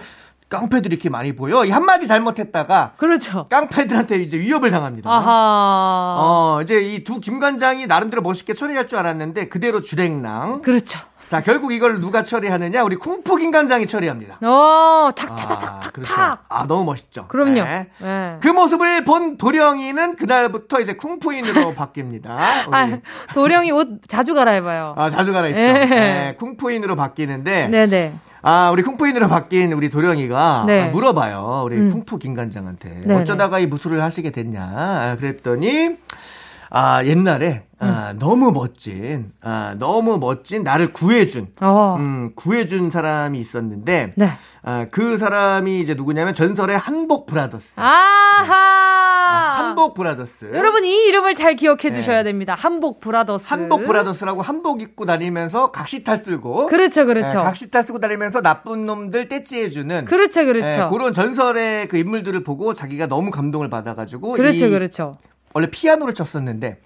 깡패들이 이렇게 많이 보여. 이 한마디 잘못했다가 그렇죠. 깡패들한테 이제 위협을 당합니다. 아하. 어, 이제 이 두 김관장이 나름대로 멋있게 처리할 줄 알았는데 그대로 주랭랑. 그렇죠. 자, 결국 이걸 누가 처리하느냐? 우리 쿵푸 김관장이 처리합니다. 어, 아, 탁탁탁탁탁. 그렇죠. 아, 너무 멋있죠. 그럼요. 네. 네. 그 모습을 본 도령이는 그날부터 이제 쿵푸인으로 *laughs* 바뀝니다. 아, 도령이 옷 자주 갈아입어요. 아, 자주 갈아입죠. 예. 네, 쿵푸인으로 바뀌는데, 네네. 아, 우리 쿵푸인으로 바뀐 우리 도령이가 네. 아, 물어봐요. 우리 음. 쿵푸 김관장한테. 네네. 어쩌다가 이 무술을 하시게 됐냐. 아, 그랬더니, 아, 옛날에, 아, 음. 너무 멋진, 아, 너무 멋진 나를 구해준, 어. 음, 구해준 사람이 있었는데, 네. 아, 그 사람이 이제 누구냐면 전설의 한복 브라더스. 아하. 아, 한복 Brothers. 여러분 이 이름을 잘 기억해 네. 두셔야 됩니다. 한복 Brothers. 한복 Brothers라고 한복 입고 다니면서 각시탈 쓰고 그렇죠, 그렇죠. 예, 각시탈 쓰고 다니면서 나쁜 놈들 떼찌해주는 그렇죠, 그렇죠. 예, 그런 전설의 그 인물들을 보고 자기가 너무 감동을 받아가지고 그렇죠, 이 그렇죠. 원래 피아노를 쳤었는데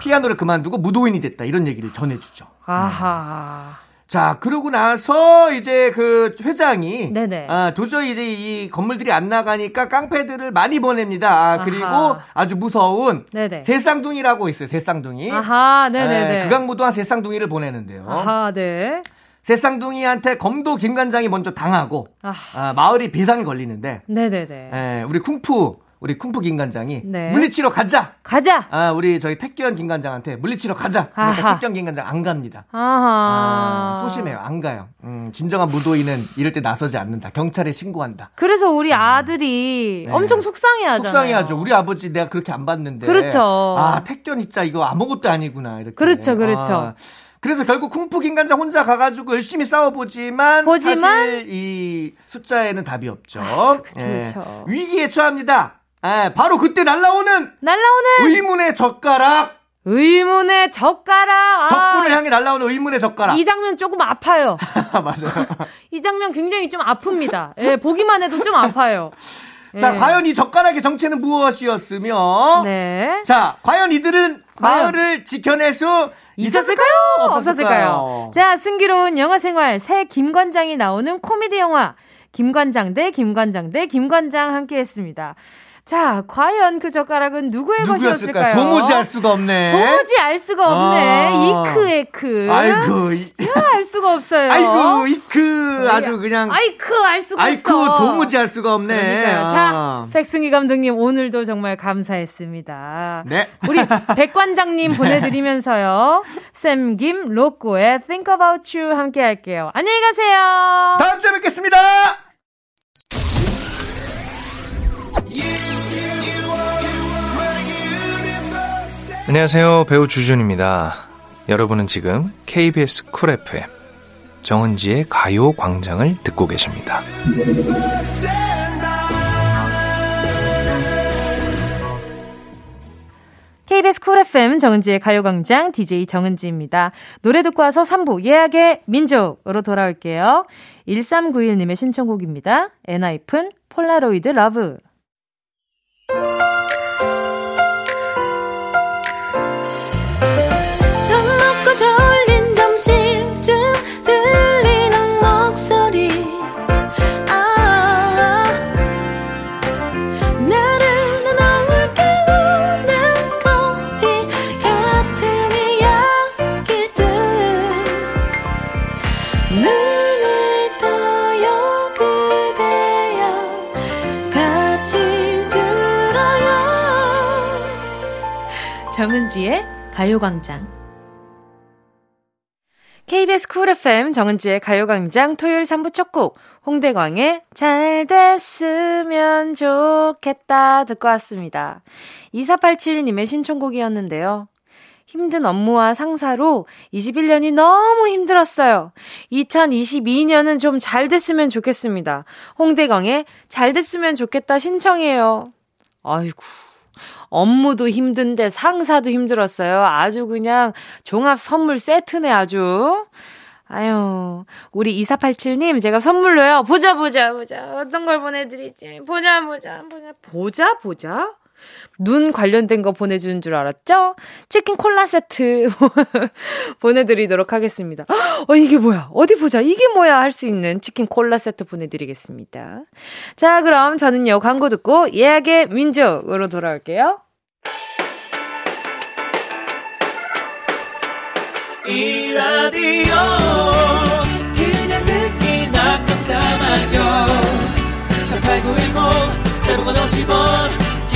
피아노를 그만두고 무도인이 됐다 이런 얘기를 전해주죠. 아하. 자, 그러고 나서 이제 그 회장이 네네. 아, 도저히 이제 이 건물들이 안 나가니까 깡패들을 많이 보냅니다. 아, 그리고 아하. 아주 무서운 네네. 새쌍둥이라고 있어요. 새쌍둥이. 아하, 네네네. 예, 극악무도한 새쌍둥이를 보내는데요. 아하, 네. 새쌍둥이한테 검도 김관장이 먼저 당하고 아, 아, 마을이 비상이 걸리는데 네네네. 예, 우리 쿵푸 우리 쿵푸 김관장이 네. 물리치러 가자. 가자! 아, 우리 저희 택견 김관장한테 물리치러 가자. 그러니까. 택견 김관장 안 갑니다. 아하. 아, 소심해요. 안 가요. 음, 진정한 무도인은 이럴 때 나서지 않는다. 경찰에 신고한다. 그래서 우리 아들이 네. 엄청 속상해 하잖아요. 속상해하죠. 우리 아버지 내가 그렇게 안 봤는데. 그렇죠. 아, 택견 진짜 이거 아무것도 아니구나. 이렇게. 그렇죠, 그렇죠. 아, 그래서 결국 쿵푸 김관장 혼자 가가지고 열심히 싸워보지만 보지만- 사실 이 숫자에는 답이 없죠. 그쵸, 예. 그쵸. 위기에 처합니다. 예, 바로 그때 날라오는 날라오는 의문의 젓가락. 의문의 젓가락. 아, 적군을 향해 날라오는 의문의 젓가락. 이 장면 조금 아파요. *laughs* 맞아요. 이 장면 굉장히 좀 아픕니다. 예, 보기만 해도 좀 아파요. *laughs* 자, 예. 과연 이 젓가락의 정체는 무엇이었으며? 네. 자, 과연 이들은 과연 마을을 지켜낼 수 있었을까요? 없었을까요? 자, 승기로운 영화 생활 새 김관장이 나오는 코미디 영화 김관장 대 김관장 대 김관장 함께 했습니다. 자, 과연 그 젓가락은 누구의 누구였을까요? 것이었을까요? 도무지 알 수가 없네. 도무지 알 수가 없네. 아. 이크 에크. 아이고, 이- 알 수가 없어요. 아이고, 이크 아주 그냥 아이크 알 수가 아이쿠 없어. 도무지 알 수가 없네. 그러니까요. 아. 자, 백승희 감독님 오늘도 정말 감사했습니다. 네. 우리 백관장님 *laughs* 보내드리면서요. 샘김 로꼬의 Think About You 함께 할게요. 안녕히 가세요. 다음 주에 뵙겠습니다. 안녕하세요. 배우 주준입니다. 여러분은 지금 KBS 쿨 FM 정은지의 가요 광장을 듣고 계십니다. KBS Cool FM 정은지의 가요광장 DJ 정은지입니다. 노래 듣고 와서 3부 예약의 민족으로 돌아올게요. 1391님의 신청곡입니다. ENHYPEN Polaroid Love. 정은지의 가요광장. KBS 쿨 FM 정은지의 가요광장 토요일 3부 첫 곡, 홍대광의 잘 됐으면 좋겠다 듣고 왔습니다. 2487님의 신청곡이었는데요. 힘든 업무와 상사로 21년이 너무 힘들었어요. 2022년은 좀 잘 됐으면 좋겠습니다. 홍대광의 잘 됐으면 좋겠다 신청해요. 아이고. 업무도 힘든데 상사도 힘들었어요. 아주 그냥 종합 선물 세트네, 아주. 아유, 우리 2487님, 제가 선물로요. 보자, 보자, 보자. 어떤 걸 보내드리지? 보자, 보자, 보자. 보자, 보자? 눈 관련된 거 보내주는 줄 알았죠? 치킨 콜라 세트 *laughs* 보내드리도록 하겠습니다. 어, 이게 뭐야? 어디 보자. 이게 뭐야? 할 수 있는 치킨 콜라 세트 보내드리겠습니다. 자, 그럼 저는요, 광고 듣고 예약의 민족으로 돌아올게요. 이 라디오 그냥 듣기나 깜짝마요 18910 대목원 50원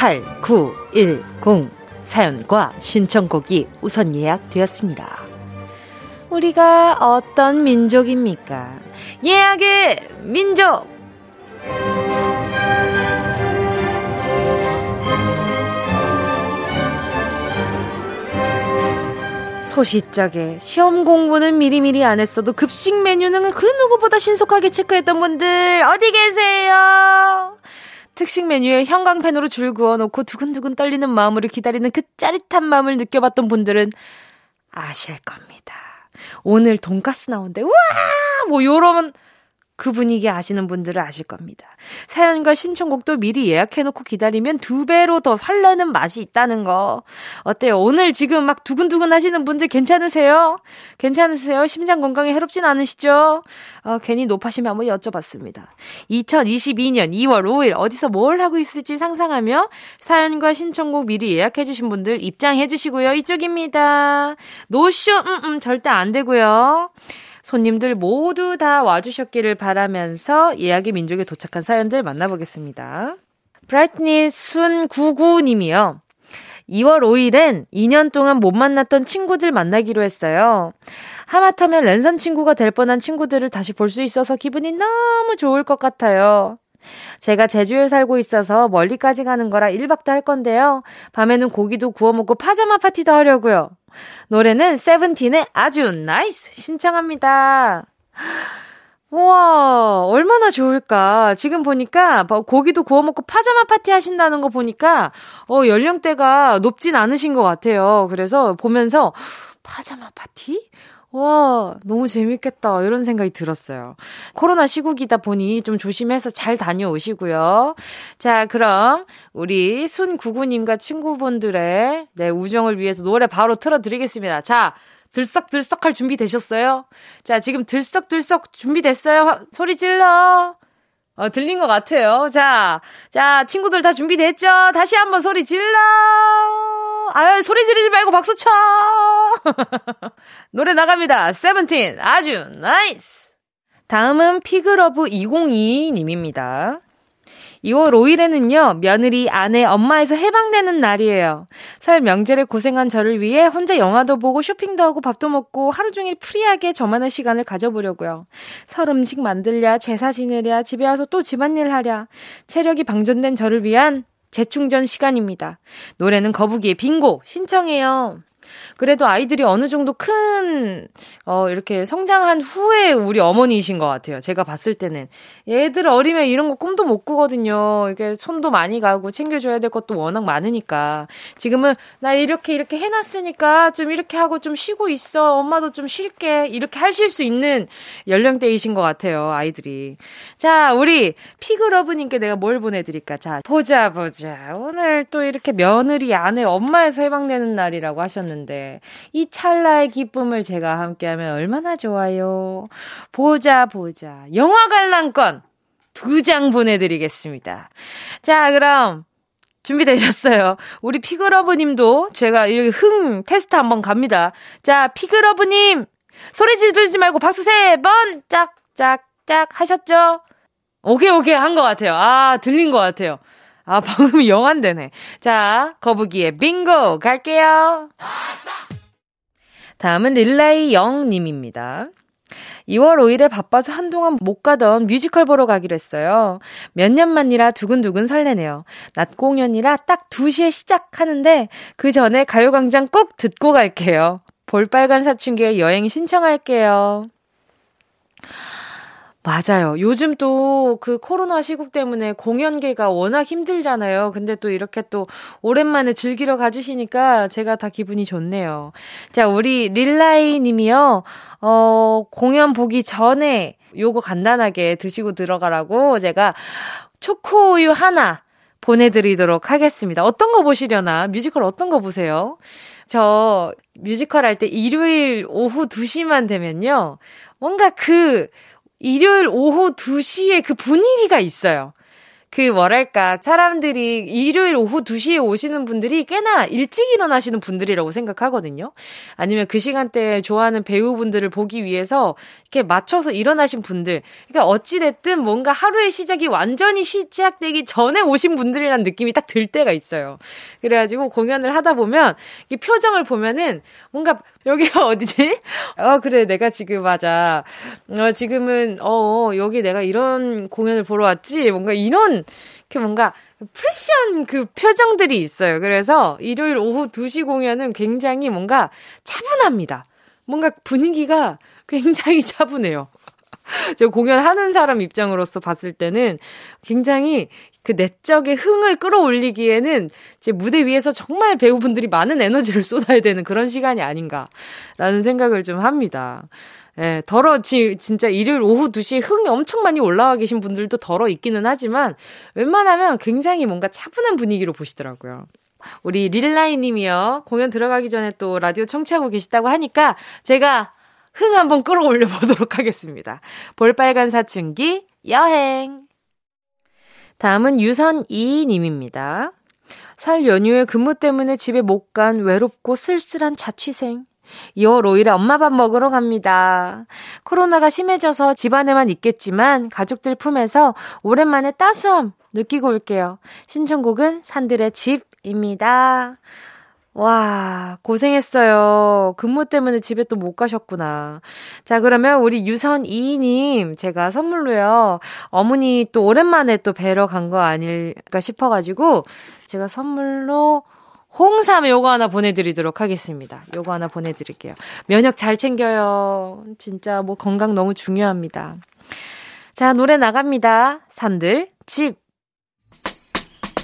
8910 사연과 신청곡이 우선 예약되었습니다. 우리가 어떤 민족입니까? 예약의 민족! 소시적에 시험 공부는 미리미리 안 했어도 급식 메뉴는 그 누구보다 신속하게 체크했던 분들 어디 계세요? 특식 메뉴에 형광펜으로 줄 그어놓고 두근두근 떨리는 마음으로 기다리는 그 짜릿한 마음을 느껴봤던 분들은 아실 겁니다. 오늘 돈가스 나온대. 우와! 뭐 요런 그 분위기 아시는 분들은 아실 겁니다. 사연과 신청곡도 미리 예약해놓고 기다리면 두 배로 더 설레는 맛이 있다는 거. 어때요? 오늘 지금 막 두근두근 하시는 분들 괜찮으세요? 괜찮으세요? 심장 건강에 해롭진 않으시죠? 어, 괜히 높아시면 한번 여쭤봤습니다. 2022년 2월 5일 어디서 뭘 하고 있을지 상상하며 사연과 신청곡 미리 예약해주신 분들 입장해주시고요. 이쪽입니다. 노쇼, 음, 음, 절대 안 되고요. 손님들 모두 다 와주셨기를 바라면서 예약의 민족에 도착한 사연들 만나보겠습니다. 브라이트니 순99님이요. 2월 5일엔 2년 동안 못 만났던 친구들 만나기로 했어요. 하마터면 랜선 친구가 될 뻔한 친구들을 다시 볼 수 있어서 기분이 너무 좋을 것 같아요. 제가 제주에 살고 있어서 멀리까지 가는 거라 1박도 할 건데요. 밤에는 고기도 구워 먹고 파자마 파티도 하려고요. 노래는 SEVENTEEN의 아주 NICE 신청합니다. 우와, 얼마나 좋을까. 지금 보니까, 뭐 고기도 구워 먹고 파자마 파티 하신다는 거 보니까, 어, 연령대가 높진 않으신 것 같아요. 그래서 보면서, 파자마 파티? 와, 너무 재밌겠다. 이런 생각이 들었어요. 코로나 시국이다 보니 좀 조심해서 잘 다녀오시고요. 자, 그럼 우리 순구구님과 친구분들의 네, 우정을 위해서 노래 바로 틀어드리겠습니다. 자, 들썩들썩 할 준비 되셨어요? 자, 지금 들썩들썩 준비됐어요? 소리 질러. 어, 들린 것 같아요. 자, 자, 친구들 다 준비됐죠? 다시 한번 소리 질러! 아유, 소리 지르지 말고 박수 쳐! *laughs* 노래 나갑니다. 세븐틴, 아주 NICE! 다음은 Pig Love 2022님입니다. 2월 5일에는요, 며느리, 아내, 엄마에서 해방되는 날이에요. 설 명절에 고생한 저를 위해 혼자 영화도 보고 쇼핑도 하고 밥도 먹고 하루 종일 free하게 저만의 시간을 가져보려고요. 설 음식 만들랴, 제사 지내랴, 집에 와서 또 집안일 하랴. 체력이 방전된 저를 위한 재충전 시간입니다. 노래는 거북이의 빙고 신청해요. 그래도 아이들이 어느 정도 큰, 어, 이렇게 성장한 후에 우리 어머니이신 것 같아요. 제가 봤을 때는. 얘들 어리면 이런 거 꿈도 못 꾸거든요. 이게 손도 많이 가고 챙겨줘야 될 것도 워낙 많으니까. 지금은 나 이렇게 이렇게 해놨으니까 좀 이렇게 하고 좀 쉬고 있어. 엄마도 좀 쉴게. 이렇게 하실 수 있는 연령대이신 것 같아요. 아이들이. 자, 우리 피그러브님께 내가 뭘 보내드릴까? 자, 보자, 보자. 오늘 또 이렇게 며느리, 아내, 엄마에서 해방되는 날이라고 하셨는데, 이 찰나의 기쁨을 제가 함께하면 얼마나 좋아요. 보자, 보자. 영화 관람권 두 장 보내드리겠습니다. 자, 그럼 준비되셨어요. 우리 피그러브님도 제가 이렇게 흥 테스트 한번 갑니다. 자, 피그러브님 소리 지르지 말고 박수 세 번 짝짝짝 하셨죠? 오케이 오케이 한 것 같아요. 아 들린 것 같아요. 아 *laughs* 방금 영한되네. 자 거북이의 빙고 갈게요. 다음은 릴라이 영님입니다. 2월 5일에 바빠서 한동안 못 가던 뮤지컬 보러 가기로 했어요. 몇 년 만이라 두근두근 설레네요. 낮 공연이라 딱 2시에 시작하는데 그 전에 가요광장 꼭 듣고 갈게요. 볼빨간 사춘기의 여행 신청할게요. 맞아요. 요즘 또 그 코로나 시국 때문에 공연계가 워낙 힘들잖아요. 근데 또 이렇게 또 오랜만에 즐기러 가주시니까 제가 다 기분이 좋네요. 자, 우리 릴라이 님이요. 어, 공연 보기 전에 요거 간단하게 드시고 들어가라고 제가 초코우유 하나 보내드리도록 하겠습니다. 어떤 거 보시려나? 뮤지컬 어떤 거 보세요? 저 뮤지컬 할 때 일요일 오후 2시만 되면요. 뭔가 그 일요일 오후 2시에 그 분위기가 있어요. 그 뭐랄까 사람들이 일요일 오후 2시에 오시는 분들이 꽤나 일찍 일어나시는 분들이라고 생각하거든요. 아니면 그 시간대에 좋아하는 배우분들을 보기 위해서 이렇게 맞춰서 일어나신 분들. 그러니까 어찌 됐든 뭔가 하루의 시작이 완전히 시작되기 전에 오신 분들이라는 느낌이 딱 들 때가 있어요. 그래 가지고 공연을 하다 보면 이 표정을 보면은 뭔가 여기가 *laughs* 어디지? 어, 그래, 내가 지금, 맞아. 어, 지금은, 어, 여기 내가 이런 공연을 보러 왔지? 뭔가 이런, 이렇게 뭔가, 프레시한 그 표정들이 있어요. 그래서 일요일 오후 2시 공연은 굉장히 뭔가 차분합니다. 뭔가 분위기가 *laughs* 굉장히 차분해요. *laughs* 저 공연하는 사람 입장으로서 봤을 때는 굉장히 그 내적의 흥을 끌어올리기에는 제 무대 위에서 정말 배우분들이 많은 에너지를 *laughs* 쏟아야 되는 그런 시간이 아닌가라는 생각을 좀 합니다. 예, 덜어, 지, 진짜 일요일 오후 2시에 흥이 엄청 많이 올라와 계신 분들도 덜어 있기는 하지만 웬만하면 굉장히 뭔가 차분한 분위기로 보시더라고요. 우리 릴라이 님이요. 공연 들어가기 전에 또 라디오 청취하고 계시다고 하니까 제가 흥 한번 끌어올려 *laughs* 보도록 하겠습니다. 볼빨간 사춘기 여행. 다음은 유선이 님입니다. 설 연휴에 근무 때문에 집에 못 간 외롭고 쓸쓸한 자취생. 2월 5일에 엄마 밥 먹으러 갑니다. 코로나가 심해져서 집안에만 있겠지만 가족들 품에서 오랜만에 따스함 느끼고 올게요. 신청곡은 산들의 집입니다. 와, 고생했어요. 근무 때문에 집에 또 못 가셨구나. 자, 그러면 우리 유선이님, 제가 선물로요, 어머니 또 오랜만에 또 뵈러 간 거 아닐까 싶어가지고, 제가 선물로 홍삼 요거 하나 보내드리도록 하겠습니다. 요거 하나 보내드릴게요. 면역 잘 챙겨요. 진짜 뭐 건강 너무 중요합니다. 자, 노래 나갑니다. 산들, 집.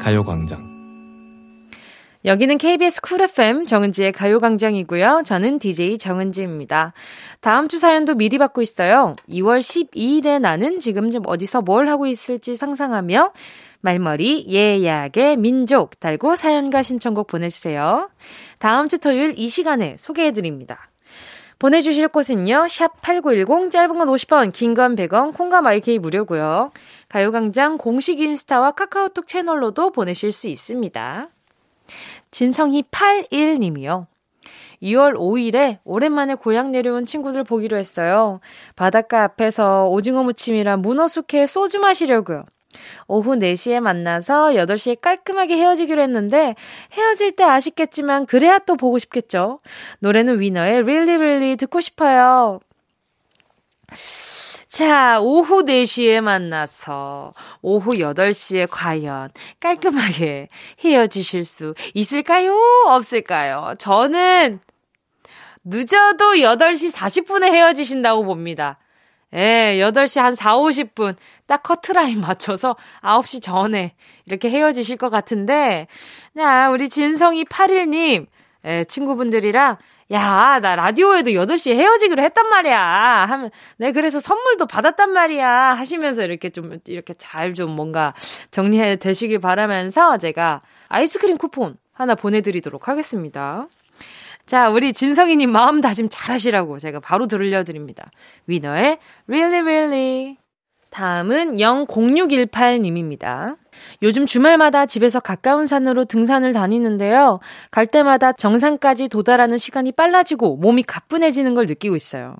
가요광장. 여기는 KBS 쿨 FM 정은지의 가요광장이고요. 저는 DJ 정은지입니다. 다음 주 사연도 미리 받고 있어요. 2월 12일에 나는 지금쯤 어디서 뭘 하고 있을지 상상하며 말머리 예약의 민족 달고 사연과 신청곡 보내주세요. 다음 주 토요일 이 시간에 소개해드립니다. 보내주실 곳은요. 샵 8910 짧은 건 50원 긴 건 100원 콩과 마이케이 무료고요. 가요광장 공식 인스타와 카카오톡 채널로도 보내실 수 있습니다. 진성희 81님이요. 2월 5일에 오랜만에 고향 내려온 친구들 보기로 했어요. 바닷가 앞에서 오징어 무침이랑 문어 숙회 소주 마시려고요. 오후 4시에 만나서 8시에 깔끔하게 헤어지기로 했는데 헤어질 때 아쉽겠지만 그래야 또 보고 싶겠죠. 노래는 위너의 Really Really 듣고 싶어요. 자, 오후 4시에 만나서 오후 8시에 과연 깔끔하게 헤어지실 수 있을까요? 없을까요? 저는 늦어도 8시 40분에 헤어지신다고 봅니다. 예, 8시 한 4, 50분 딱 커트라인 *laughs* 맞춰서 9시 전에 이렇게 헤어지실 것 같은데, 야, 우리 진성이 81님, 예, 친구분들이랑 야, 나 라디오에도 8시에 헤어지기로 했단 말이야. 하면, 네, 그래서 선물도 받았단 말이야. 하시면서 이렇게 좀, 이렇게 잘 좀 뭔가 정리해 되시길 바라면서 제가 아이스크림 쿠폰 하나 보내드리도록 하겠습니다. 자, 우리 진성이님 마음 다짐 잘 하시라고 제가 바로 들려드립니다. 위너의 Really Really. 다음은 00618님입니다. 요즘 주말마다 집에서 가까운 산으로 등산을 다니는데요. 갈 때마다 정상까지 도달하는 시간이 빨라지고 몸이 가뿐해지는 걸 느끼고 있어요.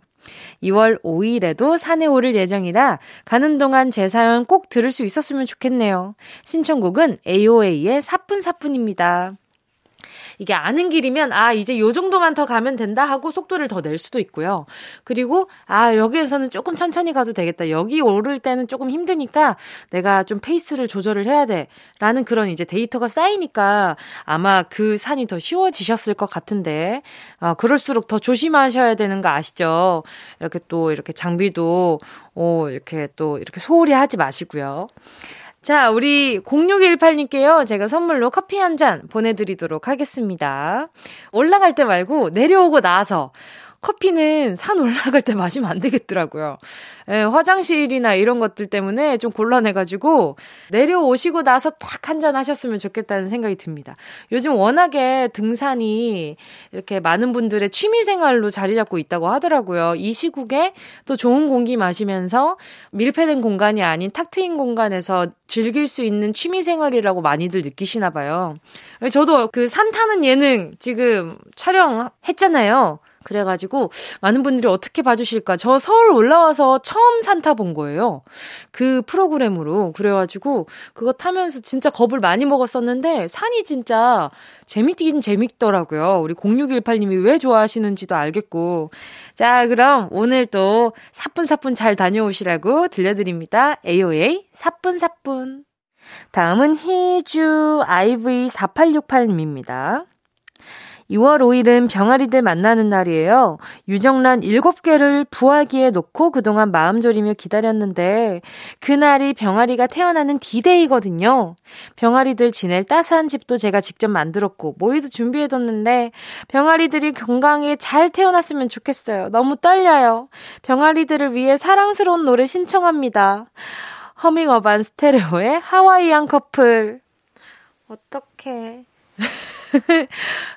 2월 5일에도 산에 오를 예정이라 가는 동안 제 사연 꼭 들을 수 있었으면 좋겠네요. 신청곡은 AOA의 사뿐사뿐입니다. 이게 아는 길이면 아 이제 요 정도만 더 가면 된다 하고 속도를 더 낼 수도 있고요. 그리고 아 여기에서는 조금 천천히 가도 되겠다. 여기 오를 때는 조금 힘드니까 내가 좀 페이스를 조절을 해야 돼라는 그런 이제 데이터가 쌓이니까 아마 그 산이 더 쉬워지셨을 것 같은데 아 그럴수록 더 조심하셔야 되는 거 아시죠? 이렇게 또 이렇게 장비도 오 이렇게 또 이렇게 소홀히 하지 마시고요. 자, 우리 0618님께요. 제가 선물로 커피 한 잔 보내드리도록 하겠습니다. 올라갈 때 말고 내려오고 나서 커피는 산 올라갈 때 마시면 안 되겠더라고요. 예, 화장실이나 이런 것들 때문에 좀 곤란해가지고 내려오시고 나서 딱 한 잔 하셨으면 좋겠다는 생각이 듭니다. 요즘 워낙에 등산이 이렇게 많은 분들의 취미 생활로 자리 잡고 있다고 하더라고요. 이 시국에 또 좋은 공기 마시면서 밀폐된 공간이 아닌 탁 트인 공간에서 즐길 수 있는 취미 생활이라고 많이들 느끼시나 봐요. 저도 그 산 타는 예능 지금 촬영했잖아요. 그래가지고 많은 분들이 어떻게 봐주실까. 저 서울 올라와서 처음 산타 본 거예요. 그 프로그램으로. 그래가지고 그거 타면서 진짜 겁을 많이 먹었었는데 산이 진짜 재밌긴 재밌더라고요. 우리 0618님이 왜 좋아하시는지도 알겠고. 자, 그럼 오늘 또 사뿐사뿐 잘 다녀오시라고 들려드립니다. AOA 사뿐사뿐. 다음은 희주 IV4868님입니다. 2월 5일은 병아리들 만나는 날이에요. 유정란 7개를 부화기에 놓고 그동안 마음 졸이며 기다렸는데 그날이 병아리가 태어나는 디데이거든요. 병아리들 지낼 따스한 집도 제가 직접 만들었고 모이도 준비해뒀는데 병아리들이 건강히 잘 태어났으면 좋겠어요. 너무 떨려요. 병아리들을 위해 사랑스러운 노래 신청합니다. 허밍어반 스테레오의 하와이안 커플. 어떡해. *laughs*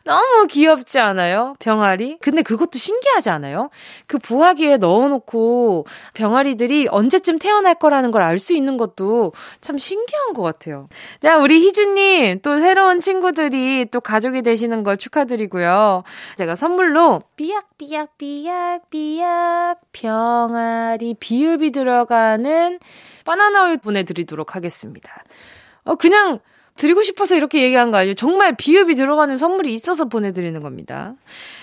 너무 귀엽지 않아요? 병아리? 근데 그것도 신기하지 않아요? 그 부화기에 넣어놓고 병아리들이 언제쯤 태어날 거라는 걸 알 수 있는 것도 참 신기한 것 같아요. 자, 우리 희주님, 또 새로운 친구들이 또 가족이 되시는 걸 축하드리고요. 제가 선물로 삐약삐약삐약삐약 병아리 비읍이 들어가는 바나나 우유 보내드리도록 하겠습니다. 어, 그냥 드리고 싶어서 이렇게 얘기한 거 아니에요. 정말 비읍이 들어가는 선물이 있어서 보내드리는 겁니다.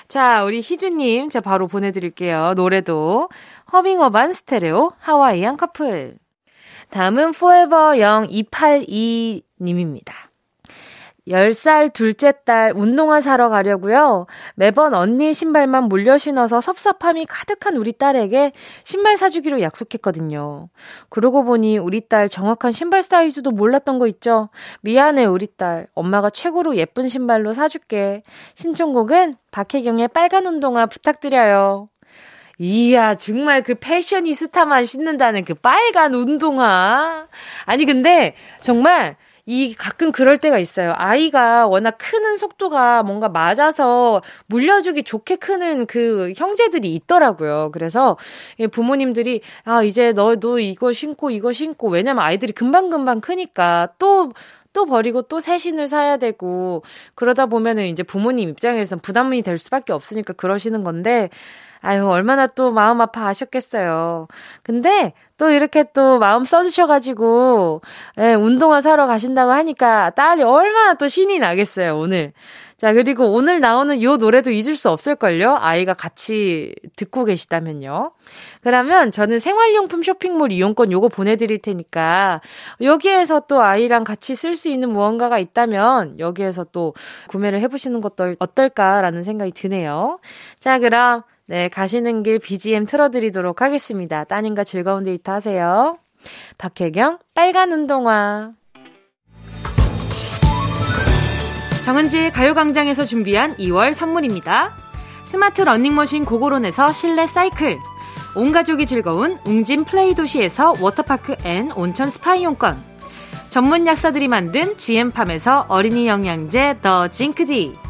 자, 우리 희주님, 제가 바로 보내드릴게요. 노래도 허밍어반 스테레오 하와이안 커플. 다음은 forever 0282님입니다. 10살 둘째 딸 운동화 사러 가려고요. 매번 언니 신발만 물려 신어서 섭섭함이 가득한 우리 딸에게 신발 사주기로 약속했거든요. 그러고 보니 우리 딸 정확한 신발 사이즈도 몰랐던 거 있죠? 미안해, 우리 딸. 엄마가 최고로 예쁜 신발로 사줄게. 신청곡은 박혜경의 빨간 운동화 부탁드려요. 이야, 정말 그 패셔니스타만 신는다는 그 빨간 운동화. 아니, 근데 정말 이 가끔 그럴 때가 있어요. 아이가 워낙 크는 속도가 뭔가 맞아서 물려주기 좋게 크는 그 형제들이 있더라고요. 그래서 부모님들이 아 이제 너너 이거 신고 이거 신고 왜냐면 아이들이 금방금방 크니까 또또 버리고 또 새 신을 사야 되고 그러다 보면은 이제 부모님 입장에선 부담이 될 수밖에 없으니까 그러시는 건데 아유, 얼마나 또 마음 아파 하셨겠어요. 근데 또 이렇게 또 마음 써주셔가지고, 예, 운동화 사러 가신다고 하니까 딸이 얼마나 또 신이 나겠어요, 오늘. 자, 그리고 오늘 나오는 요 노래도 잊을 수 없을걸요? 아이가 같이 듣고 계시다면요. 그러면 저는 생활용품 쇼핑몰 이용권 요거 보내드릴 테니까 여기에서 또 아이랑 같이 쓸 수 있는 무언가가 있다면 여기에서 또 구매를 해보시는 것도 어떨까라는 생각이 드네요. 자, 그럼 네, 가시는 길 BGM 틀어드리도록 하겠습니다. 따님과 즐거운 데이트 하세요. 박혜경, 빨간 운동화. 정은지의 가요광장에서 준비한 2월 선물입니다. 스마트 러닝머신 고고론에서 실내 사이클. 온 가족이 즐거운 웅진 플레이 도시에서 워터파크 and 온천 스파 이용권. 전문 약사들이 만든 GM팜에서 어린이 영양제 더 Zinc D.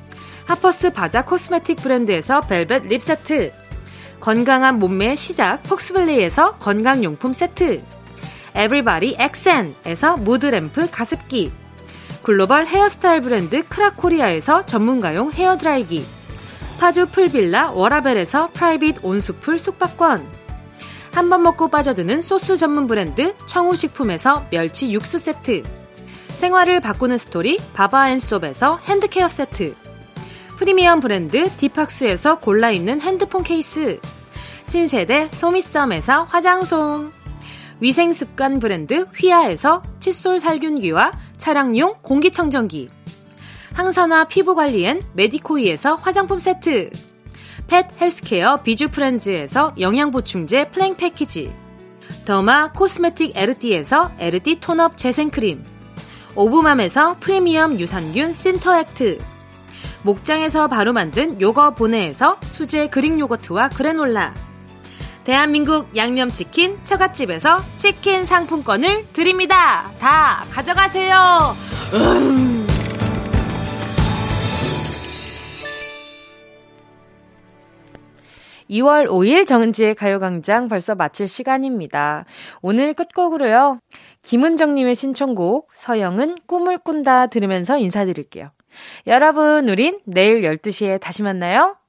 Harper's Bazaar cosmetic 브랜드에서 벨벳 lip 세트. 건강한 몸매의 시작 폭스밸리에서 건강용품 세트. 에브리바디 엑센에서 mood lamp 가습기. 글로벌 헤어스타일 브랜드 크라코리아에서 전문가용 헤어드라이기. 파주 풀빌라 워라벨에서 private 온수풀 숙박권. 한 번 먹고 빠져드는 소스 전문 브랜드 청우식품에서 멸치 육수 세트. 생활을 바꾸는 스토리 바바앤솝에서 hand care 세트. 프리미엄 브랜드 디팍스에서 골라있는 핸드폰 케이스. 신세대 소미썸에서 화장솜. 위생습관 브랜드 휘하에서 칫솔 살균기와 차량용 공기청정기. 항산화 피부관리엔 메디코이에서 화장품 세트. pet healthcare 비주프렌즈에서 영양보충제 플랭 패키지. derma cosmetic 에르띠에서 에르띠 tone up 재생크림. 오브맘에서 프리미엄 유산균 신터액트 목장에서 바로 만든 요거 보내에서 수제 Greek 요거트와 그래놀라 대한민국 양념치킨 처갓집에서 치킨 상품권을 드립니다. 다 가져가세요. 음. 2월 5일 정은지의 가요광장 벌써 마칠 시간입니다. 오늘 끝곡으로요. 김은정님의 신청곡 서영은 꿈을 꾼다 들으면서 인사드릴게요. 여러분, 우린 내일 12시에 다시 만나요.